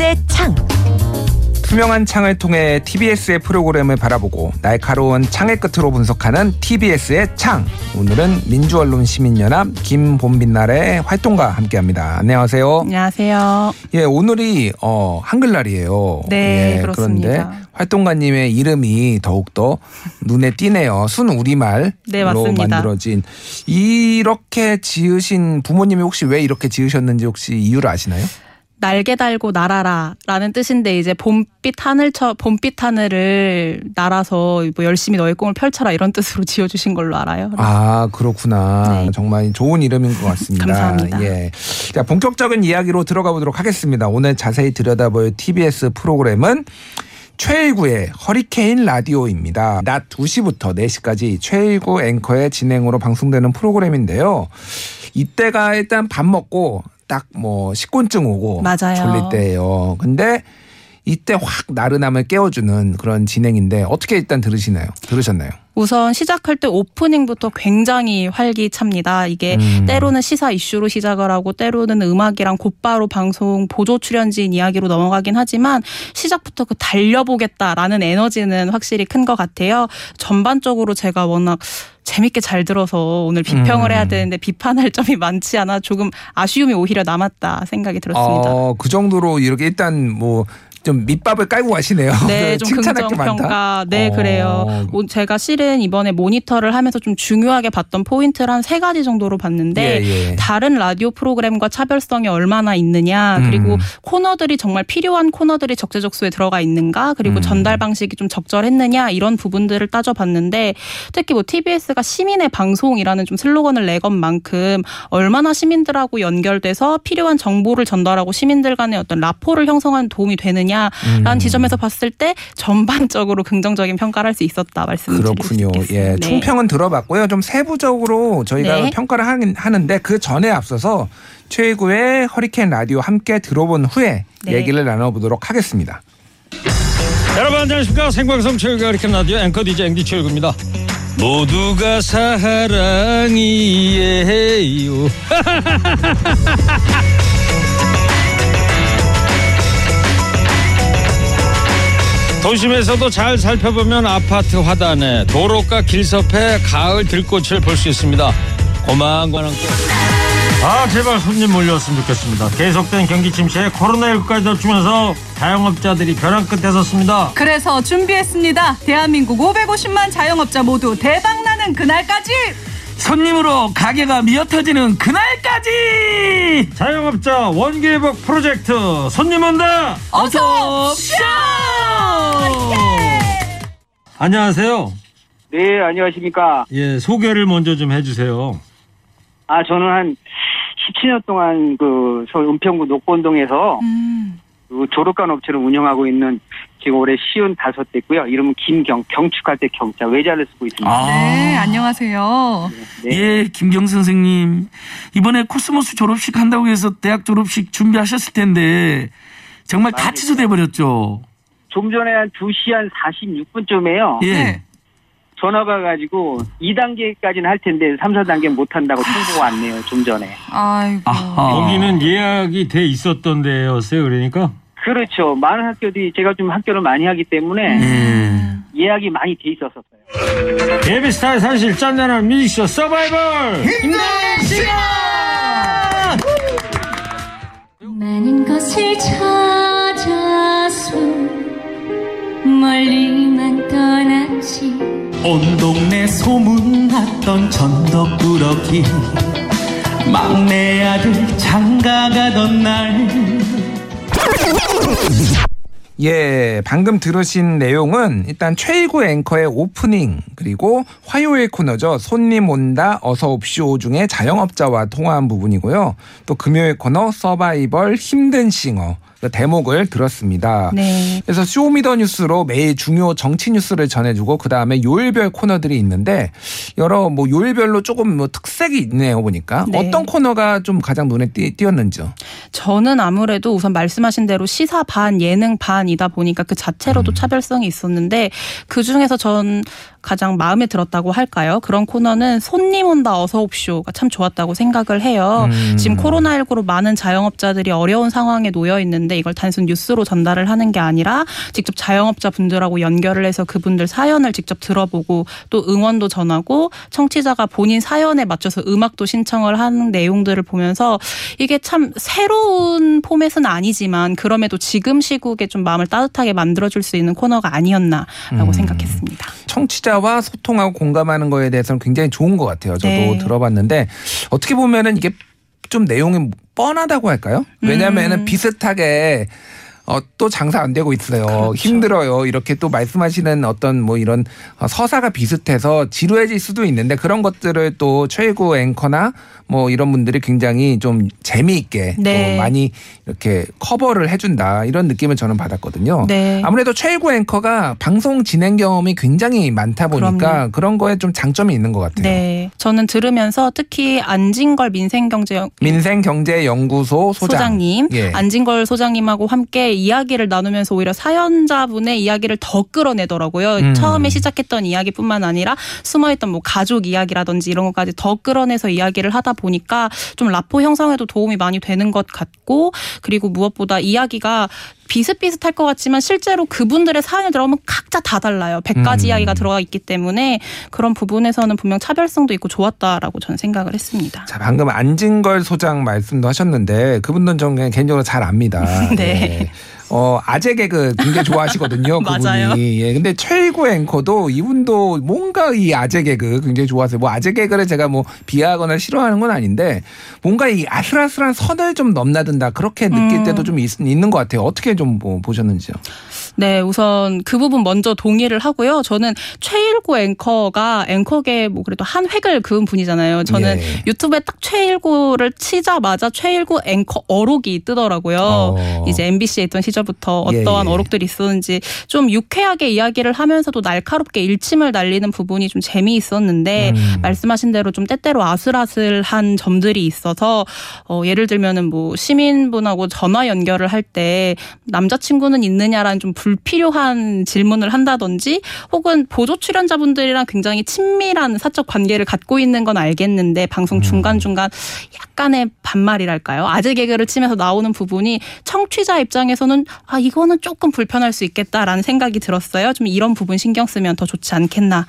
TBS의 창. 투명한 창을 통해 TBS의 프로그램을 바라보고 날카로운 창의 끝으로 분석하는 TBS의 창. 오늘은 민주언론 시민연합 김봄빛날의 활동가 함께합니다. 안녕하세요. 안녕하세요. 예, 오늘이 어, 한글날이에요. 네, 예, 그렇습니다. 그런데 활동가님의 이름이 더욱더 눈에 띄네요. 순 우리말로 네. 만들어진 이렇게 지으신 부모님이 혹시 왜 이렇게 지으셨는지 혹시 이유를 아시나요? 날개 달고 날아라라는 뜻인데 이제 봄빛 하늘처 봄빛 하늘을 날아서 뭐 열심히 너의 꿈을 펼쳐라 이런 뜻으로 지어주신 걸로 알아요. 아 그렇구나. 네. 정말 좋은 이름인 것 같습니다. 감사합니다. 예. 자 본격적인 이야기로 들어가 보도록 하겠습니다. 오늘 자세히 들여다볼 TBS 프로그램은 최일구의 허리케인 라디오입니다. 낮 2시부터 4시까지 최일구 앵커의 진행으로 방송되는 프로그램인데요. 이때가 일단 밥 먹고 딱 뭐 식곤증 오고 맞아요. 졸릴 때예요. 근데 이때 확 나른함을 깨워주는 그런 진행인데 어떻게 일단 들으시나요? 들으셨나요? 우선 시작할 때 오프닝부터 굉장히 활기찹니다. 이게 음. 때로는 시사 이슈로 시작을 하고 때로는 음악이랑 곧바로 방송 보조 출연진 이야기로 넘어가긴 하지만 시작부터 그 달려보겠다라는 에너지는 확실히 큰 것 같아요. 전반적으로 제가 워낙 재밌게 잘 들어서 오늘 비평을 음. 해야 되는데 비판할 점이 많지 않아 조금 아쉬움이 오히려 남았다 생각이 들었습니다. 어, 그 정도로 이렇게 일단 뭐 좀 밑밥을 깔고 가시네요. 네, 그 좀 칭찬할 긍정. 평가. 네, 어. 그래요. 오, 제가 실은 이번에 모니터를 하면서 좀 중요하게 봤던 포인트를 한 세 가지 정도로 봤는데 예, 예. 다른 라디오 프로그램과 차별성이 얼마나 있느냐, 그리고 음. 코너들이 정말 필요한 코너들이 적재적 소에 들어가 있는가, 그리고 음. 전달 방식이 좀 적절했느냐 이런 부분들을 따져봤는데 특히 뭐 TBS가 시민의 방송이라는 좀 슬로건을 내건 만큼 얼마나 시민들하고 연결돼서 필요한 정보를 전달하고 시민들 간의 어떤 라포를 형성하는 도움이 되느냐 라는 음. 지점에서 봤을 때 전반적으로 긍정적인 평가를 할 수 있었다 말씀드릴 수 그렇군요. 예, 네. 총평은 들어봤고요. 좀 세부적으로 저희가 네. 평가를 하긴 하는데 그 전에 앞서서 최고의 허리케인 라디오 함께 들어본 후에 네. 얘기를 나눠보도록 하겠습니다. 여러분 안녕하십니까 생방송 최일구 아리캠 라디오 앵커 DJ 앵디 최일구입니다 모두가 사랑이에요 도심에서도 잘 살펴보면 아파트 화단에 도로가 길섭해 가을 들꽃을 볼 수 있습니다. 고만고만 아 제발 손님 몰려왔으면 좋겠습니다. 계속된 경기 침체에 코로나19까지 덮치면서 자영업자들이 벼랑 끝에 섰습니다. 그래서 준비했습니다. 대한민국 550만 자영업자 모두 대박나는 그날까지 손님으로 가게가 미어터지는 그날까지! 자영업자 원기회복 프로젝트 손님 온다! 어서 쇼! 안녕하세요. 네, 안녕하십니까. 예 소개를 먼저 좀 해주세요. 아, 저는 한 17년 동안 그 서울 은평구 녹본동에서 음, 그 조력관 업체를 운영하고 있는 지금 올해 쉰다섯 됐고요. 이름은 김경, 경축할 때 경자, 외자를 쓰고 있습니다. 아. 네 안녕하세요. 네. 예, 김경 선생님. 이번에 코스모스 졸업식 한다고 해서 대학 졸업식 준비하셨을 텐데 정말 다 맞습니다. 취소돼 버렸죠. 좀 전에 한 2시 한 46분쯤에요. 예. 네. 전화가 가지고 2단계까지는 할 텐데 3, 4단계 못 한다고 통보가 왔네요. 좀 전에. 아이고. 아하. 여기는 예약이 돼 있었던 데였어요 그러니까 그렇죠. 많은 학교들이 제가 좀 학교를 많이 하기 때문에 예. 예약이 많이 돼 있었어요. 예비스타의 사실 짠짠한 뮤직쇼 서바이벌 많은 것을 찾아서 멀리만 떠나지 온 동네 소문났던 전덕꾸러기 막내 아들 장가가던 날 예, 방금 들으신 내용은 일단 최일구 앵커의 오프닝 그리고 화요일 코너죠. 손님 온다 어서 옵쇼 중에 자영업자와 통화한 부분이고요. 또 금요일 코너 서바이벌 힘든 싱어 그 대목을 들었습니다. 네. 그래서 쇼미더뉴스로 매일 중요 정치 뉴스를 전해주고 그 다음에 요일별 코너들이 있는데 여러 뭐 요일별로 조금 뭐 특색이 있네요 보니까 네. 어떤 코너가 좀 가장 눈에 띄, 띄었는지요? 저는 아무래도 우선 말씀하신 대로 시사 반 예능 반이다 보니까 그 자체로도 차별성이 있었는데 그 중에서 전 가장 마음에 들었다고 할까요? 그런 코너는 손님 온다 어서 옵쇼가 참 좋았다고 생각을 해요. 음. 지금 코로나19로 많은 자영업자들이 어려운 상황에 놓여 있는데 이걸 단순 뉴스로 전달을 하는 게 아니라 직접 자영업자 분들하고 연결을 해서 그분들 사연을 직접 들어보고 또 응원도 전하고 청취자가 본인 사연에 맞춰서 음악도 신청을 하는 내용들을 보면서 이게 참 새로운 포맷은 아니지만 그럼에도 지금 시국에 좀 마음을 따뜻하게 만들어줄 수 있는 코너가 아니었나라고 음. 생각했습니다. 청취자 와 소통하고 공감하는 거에 대해서는 굉장히 좋은 것 같아요. 저도 네. 들어봤는데 어떻게 보면은 이게 좀 내용이 뻔하다고 할까요? 왜냐하면은 음. 비슷하게 어, 또 장사 안 되고 있어요. 그렇죠. 힘들어요. 이렇게 또 말씀하시는 어떤 뭐 이런 어, 서사가 비슷해서 지루해질 수도 있는데 그런 것들을 또 최고 앵커나 뭐 이런 분들이 굉장히 좀 재미있게 네. 또 많이 이렇게 커버를 해준다 이런 느낌을 저는 받았거든요. 네. 아무래도 최고 앵커가 방송 진행 경험이 굉장히 많다 보니까 그럼요. 그런 거에 좀 장점이 있는 것 같아요. 네, 저는 들으면서 특히 안진걸 민생경제 민생경제연구소 소장. 소장님, 예. 안진걸 소장님하고 함께 이야기를 나누면서 오히려 사연자분의 이야기를 더 끌어내더라고요. 음. 처음에 시작했던 이야기뿐만 아니라 숨어있던 뭐 가족 이야기라든지 이런 것까지 더 끌어내서 이야기를 하다 보니까 좀 라포 형성에도 도움이 많이 되는 것 같고 그리고 무엇보다 이야기가 비슷비슷할 것 같지만 실제로 그분들의 사연을 들어보면 각자 다 달라요. 100가지 음. 이야기가 들어가 있기 때문에 그런 부분에서는 분명 차별성도 있고 좋았다라고 저는 생각을 했습니다. 자, 방금 안진걸 소장 말씀도 하셨는데 그분은 저는 개인적으로 잘 압니다. 네. 예. 어, 아재 개그 굉장히 좋아하시거든요. 그분이. 맞아요. 예. 근데 최일구 앵커도 이분도 뭔가 이 아재 개그 굉장히 좋아하세요. 뭐 아재 개그를 제가 뭐 비하하거나 싫어하는 건 아닌데 뭔가 이 아슬아슬한 선을 좀 넘나든다. 그렇게 느낄 음. 때도 좀 있, 있는 것 같아요. 어떻게 좀 뭐 보셨는지요? 네, 우선 그 부분 먼저 동의를 하고요. 저는 최일구 앵커가 앵커계 뭐 그래도 한 획을 그은 분이잖아요. 저는 예. 유튜브에 딱 최일구를 치자마자 최일구 앵커 어록이 뜨더라고요. 어. 이제 MBC에 있던 시절부터 예, 어떠한 예. 어록들이 있었는지 좀 유쾌하게 이야기를 하면서도 날카롭게 일침을 날리는 부분이 좀 재미있었는데 음. 말씀하신 대로 좀 때때로 아슬아슬한 점들이 있어서 어, 예를 들면은 뭐 시민분하고 전화 연결을 할 때 남자친구는 있느냐라는 좀 불 필요한 질문을 한다든지 혹은 보조 출연자분들이랑 굉장히 친밀한 사적 관계를 갖고 있는 건 알겠는데 방송 중간중간 약간의 반말이랄까요? 아재 개그를 치면서 나오는 부분이 청취자 입장에서는 아 이거는 조금 불편할 수 있겠다라는 생각이 들었어요. 좀 이런 부분 신경 쓰면 더 좋지 않겠나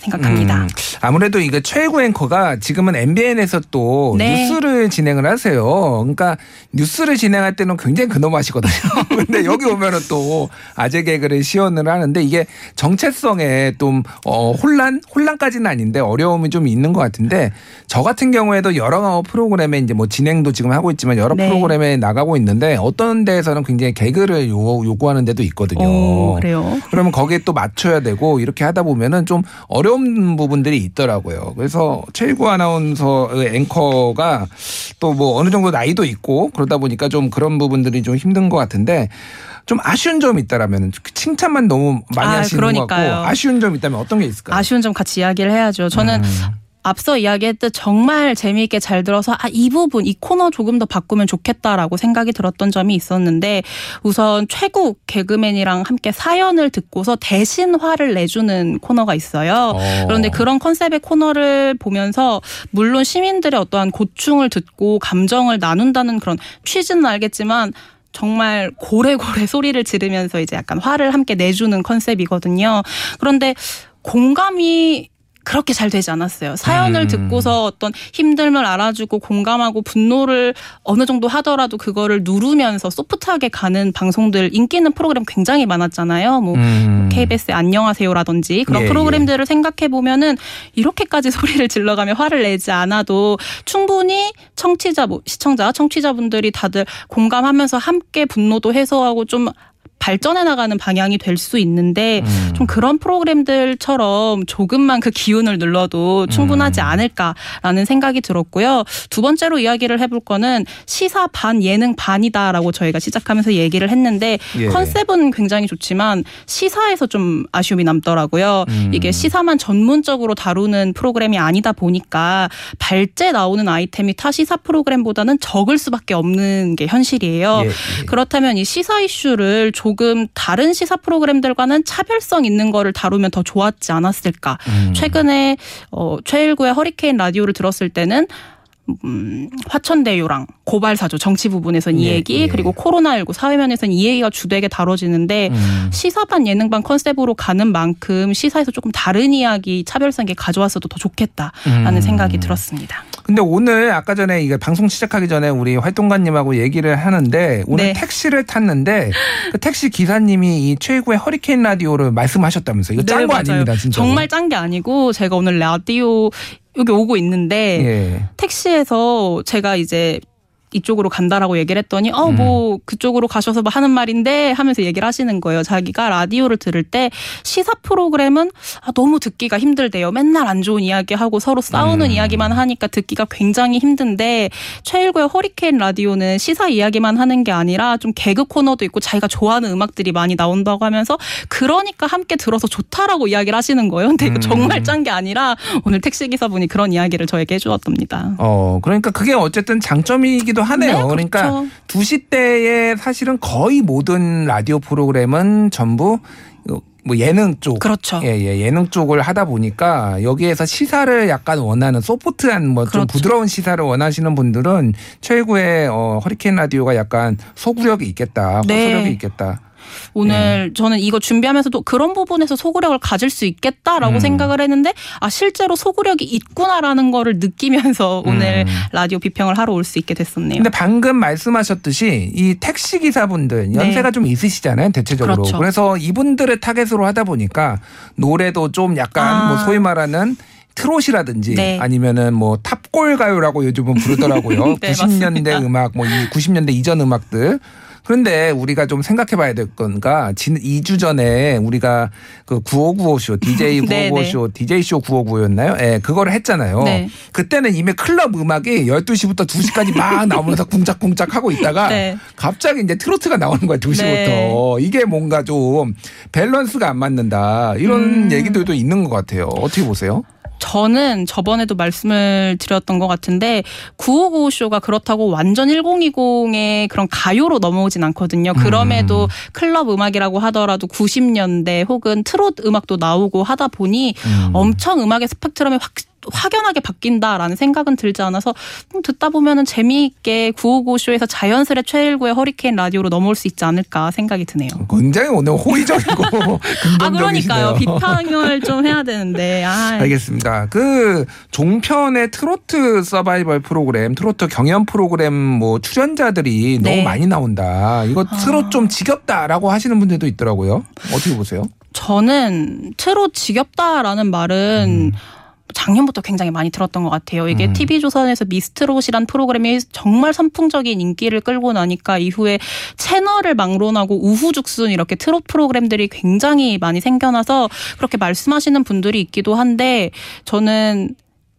생각합니다. 음, 아무래도 이거 최고 앵커가 지금은 MBN에서 또 네. 뉴스를 진행을 하세요. 그러니까 뉴스를 진행할 때는 굉장히 근엄하시거든요. 근데 여기 오면은 또 아재 개그를 시연을 하는데 이게 정체성에 좀 어, 혼란 혼란까지는 아닌데 어려움이 좀 있는 것 같은데 저 같은 경우에도 여러 프로그램에 이제 뭐 진행도 지금 하고 있지만 여러 네. 프로그램에 나가고 있는데 어떤 데에서는 굉장히 개그를 요, 요구하는 데도 있거든요. 오, 그래요. 그러면 거기에 또 맞춰야 되고 이렇게 하다 보면은 좀 어려운 부분들이 있더라고요. 그래서 최일구 아나운서의 앵커가 또 뭐 어느 정도 나이도 있고 그러다 보니까 좀 그런 부분들이 좀 힘든 것 같은데 좀 아쉬운 점이 있다라면 칭찬만 너무 많이 아, 하시는 것 그러니까요. 같고 아쉬운 점이 있다면 어떤 게 있을까요? 아쉬운 점 같이 이야기를 해야죠. 저는 음. 앞서 이야기했듯 정말 재미있게 잘 들어서 아, 이 부분, 이 코너 조금 더 바꾸면 좋겠다라고 생각이 들었던 점이 있었는데 우선 최국 개그맨이랑 함께 사연을 듣고서 대신 화를 내주는 코너가 있어요. 어. 그런데 그런 컨셉의 코너를 보면서 물론 시민들의 어떠한 고충을 듣고 감정을 나눈다는 그런 취지는 알겠지만 정말 고래고래 소리를 지르면서 이제 약간 화를 함께 내주는 컨셉이거든요. 그런데 공감이 그렇게 잘 되지 않았어요. 사연을 음. 듣고서 어떤 힘듦을 알아주고 공감하고 분노를 어느 정도 하더라도 그거를 누르면서 소프트하게 가는 방송들 인기 있는 프로그램 굉장히 많았잖아요. 뭐 음. KBS의 안녕하세요라든지 그런 예, 프로그램들을 생각해 보면은 이렇게까지 소리를 질러가며 화를 내지 않아도 충분히 청취자 뭐 시청자 청취자분들이 다들 공감하면서 함께 분노도 해소하고 좀 발전해 나가는 방향이 될 수 있는데 음. 좀 그런 프로그램들처럼 조금만 그 기운을 눌러도 충분하지 음. 않을까라는 생각이 들었고요. 두 번째로 이야기를 해볼 거는 시사 반 예능 반이다라고 저희가 시작하면서 얘기를 했는데 예. 컨셉은 굉장히 좋지만 시사에서 좀 아쉬움이 남더라고요. 음. 이게 시사만 전문적으로 다루는 프로그램이 아니다 보니까 발제 나오는 아이템이 타 시사 프로그램보다는 적을 수밖에 없는 게 현실이에요. 예, 예. 그렇다면 이 시사 이슈를 조금 조금 다른 시사 프로그램들과는 차별성 있는 거를 다루면 더 좋았지 않았을까. 음. 최근에 어 최일구의 허리케인 라디오를 들었을 때는 음, 화천대유랑 고발사조 정치 부분에선 이 예, 얘기 예. 그리고 코로나19 사회면에선 이 얘기가 주되게 다뤄지는데 음. 시사반 예능반 컨셉으로 가는 만큼 시사에서 조금 다른 이야기 차별성 있게 가져왔어도 더 좋겠다라는 음. 생각이 들었습니다. 근데 오늘 아까 전에 이게 방송 시작하기 전에 우리 활동가님하고 얘기를 하는데 오늘 네. 택시를 탔는데 그 택시 기사님이 이 최고의 허리케인 라디오를 말씀하셨다면서 이거 짠 네, 거. 아닙니다 진짜 정말 짠 게 아니고 제가 오늘 라디오 여기 오고 있는데 예. 택시에서 제가 이제 이쪽으로 간다라고 얘기를 했더니 어 음. 뭐 그쪽으로 가셔서 뭐 하는 말인데 하면서 얘기를 하시는 거예요. 자기가 라디오를 들을 때 시사 프로그램은 아, 너무 듣기가 힘들대요. 맨날 안 좋은 이야기 하고 서로 싸우는 음. 이야기만 하니까 듣기가 굉장히 힘든데 최일구의 허리케인 라디오는 시사 이야기만 하는 게 아니라 좀 개그 코너도 있고 자기가 좋아하는 음악들이 많이 나온다고 하면서 그러니까 함께 들어서 좋다라고 이야기를 하시는 거예요. 근데 이거 음. 정말 짠 게 아니라 오늘 택시 기사분이 그런 이야기를 저에게 해주었답니다. 어 그러니까 그게 어쨌든 장점이기도 하네요. 네, 그러니까 그렇죠. 2시 때에 사실은 거의 모든 라디오 프로그램은 전부 뭐 예능 쪽 그렇죠. 예, 예, 예능 쪽을 하다 보니까 여기에서 시사를 약간 원하는 소프트한 뭐좀 그렇죠. 부드러운 시사를 원하시는 분들은 최고의 어, 허리케인 라디오가 약간 소구력이 있겠다, 네. 호소력이 있겠다. 오늘 저는 이거 준비하면서도 그런 부분에서 소구력을 가질 수 있겠다라고 음. 생각을 했는데 아 실제로 소구력이 있구나라는 거를 느끼면서 오늘 라디오 비평을 하러 올 수 있게 됐었네요. 음. 근데 방금 말씀하셨듯이 이 택시 기사분들 연세가 좀 있으시잖아요, 대체적으로. 네. 그렇죠. 그래서 이분들을 타겟으로 하다 보니까 노래도 좀 약간 아. 뭐 소위 말하는 트롯이라든지 네. 아니면은 뭐 탑골 가요라고 요즘은 부르더라고요. 네, 90년대 맞습니다. 음악 뭐이 90년대 이전 음악들. 그런데 우리가 좀 생각해 봐야 될 건가. 진 2주 전에 우리가 그 9595쇼, DJ 네, 9595쇼, DJ쇼 9595였나요? 예, 그거를 했잖아요. 네. 그때는 이미 클럽 음악이 12시부터 2시까지 막 나오면서 쿵짝쿵짝 하고 있다가 네. 갑자기 이제 트로트가 나오는 거야, 2시부터. 네. 이게 뭔가 좀 밸런스가 안 맞는다. 이런 음. 얘기들도 있는 것 같아요. 어떻게 보세요? 저는 저번에도 말씀을 드렸던 것 같은데 9595쇼가 그렇다고 완전 1020의 그런 가요로 넘어오진 않거든요. 그럼에도 클럽 음악이라고 하더라도 90년대 혹은 트롯 음악도 나오고 하다 보니 엄청 음악의 스펙트럼이 확 확연하게 바뀐다라는 생각은 들지 않아서 좀 듣다 보면은 재미있게 955쇼에서 자연스레 최일구의 허리케인 라디오로 넘어올 수 있지 않을까 생각이 드네요. 굉장히 오늘 호의적이고 아. 그러니까요 비판을 좀 해야 되는데 아 알겠습니다. 그 종편의 트로트 서바이벌 프로그램, 트로트 경연 프로그램 뭐 출연자들이 네. 너무 많이 나온다. 이거 트롯 좀 지겹다라고 하시는 분들도 있더라고요. 어떻게 보세요? 저는 트롯 지겹다라는 말은 작년부터 굉장히 많이 들었던 것 같아요. 이게 음. TV조선에서 미스트롯이란 프로그램이 정말 선풍적인 인기를 끌고 나니까 이후에 채널을 막론하고 우후죽순 이렇게 트롯 프로그램들이 굉장히 많이 생겨나서 그렇게 말씀하시는 분들이 있기도 한데 저는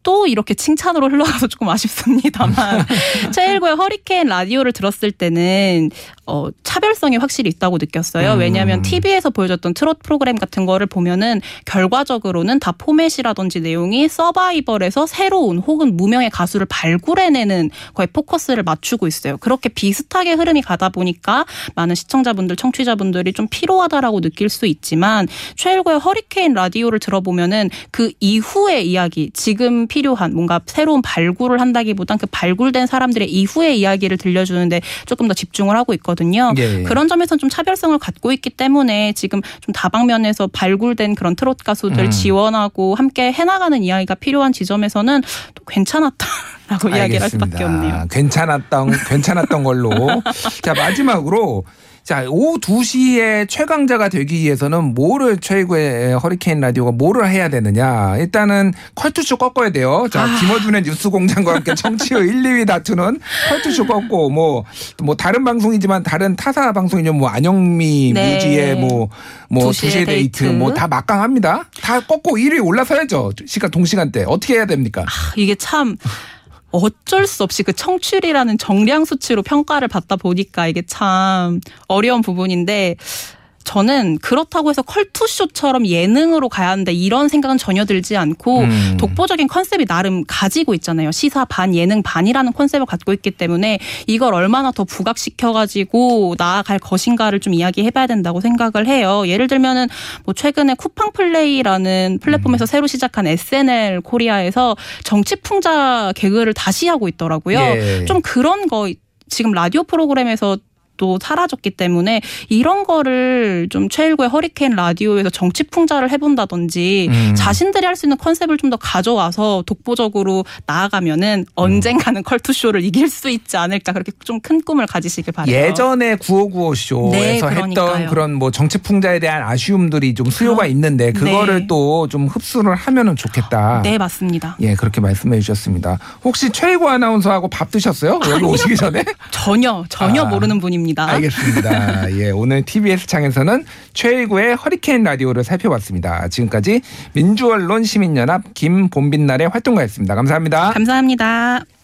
또 이렇게 칭찬으로 흘러가서 조금 아쉽습니다만 최일구의 허리케인 라디오를 들었을 때는 어 차별성이 확실히 있다고 느꼈어요. 음. 왜냐하면 TV에서 보여줬던 트롯 프로그램 같은 거를 보면은 결과적으로는 다 포맷이라든지 내용이 서바이벌에서 새로운 혹은 무명의 가수를 발굴해내는 거에 포커스를 맞추고 있어요. 그렇게 비슷하게 흐름이 가다 보니까 많은 시청자분들, 청취자분들이 좀 피로하다라고 느낄 수 있지만 최일구의 허리케인 라디오를 들어보면은 그 이후의 이야기, 지금 필요한 뭔가 새로운 발굴을 한다기보단 그 발굴된 사람들의 이후의 이야기를 들려주는데 조금 더 집중을 하고 있거든요. 예, 예. 그런 점에서는 좀 차별성을 갖고 있기 때문에 지금 좀 다방면에서 발굴된 그런 트롯 가수들 음. 지원하고 함께 해나가는 이야기가 필요한 지점에서는 또 괜찮았다 라고 이야기를 할 수밖에 없네요. 괜찮았던 괜찮았던 걸로. 자 마지막으로 자 오후 2시에 최강자가 되기 위해서는 뭐를 최고의 허리케인 라디오가 뭐를 해야 되느냐. 일단은 컬투쇼 꺾어야 돼요. 자 아. 김어준의 뉴스 공장과 함께 청취율 1, 2위 다투는 컬투쇼 꺾고 뭐 뭐 다른 방송이지만 다른 타사 방송이죠. 뭐 안영미 네. 뮤지의 뭐뭐 뭐 2시의 2시의 데이트, 데이트. 뭐 다 막강합니다. 다 꺾고 1위 올라서야죠. 시간 동시간대 어떻게 해야 됩니까? 아, 이게 참 어쩔 수 없이 그 청취율이라는 정량 수치로 평가를 받다 보니까 이게 참 어려운 부분인데 저는 그렇다고 해서 컬투쇼처럼 예능으로 가야 하는데 이런 생각은 전혀 들지 않고 음. 독보적인 컨셉이 나름 가지고 있잖아요. 시사 반 예능 반이라는 컨셉을 갖고 있기 때문에 이걸 얼마나 더 부각시켜 가지고 나아갈 것인가를 좀 이야기해 봐야 된다고 생각을 해요. 예를 들면은 뭐 최근에 쿠팡 플레이라는 음. 플랫폼에서 새로 시작한 SNL 코리아에서 정치 풍자 개그를 다시 하고 있더라고요. 예. 좀 그런 거 지금 라디오 프로그램에서 또 사라졌기 때문에 이런 거를 좀 최일구의 허리케인 라디오에서 정치 풍자를 해본다든지 음. 자신들이 할 수 있는 컨셉을 좀 더 가져와서 독보적으로 나아가면은 언젠가는 컬투쇼를 이길 수 있지 않을까 그렇게 좀 큰 꿈을 가지시길 바래요. 예전에 9595 쇼에서 네, 했던. 그런 뭐 정치 풍자에 대한 아쉬움들이 좀 수요가 아, 있는데 그거를 네. 또좀 흡수를 하면은 좋겠다. 네 맞습니다. 예, 그렇게 말씀해 주셨습니다. 혹시 최일구 아나운서하고 밥 드셨어요? 여기 오시기 전에? 전혀 전혀 아, 모르는 분입 니다. 알겠습니다. 예, 오늘 TBS 창에서는 최일구의 허리케인 라디오를 살펴봤습니다. 지금까지 민주언론 시민연합 김봄빛날의 활동가였습니다. 감사합니다. 감사합니다.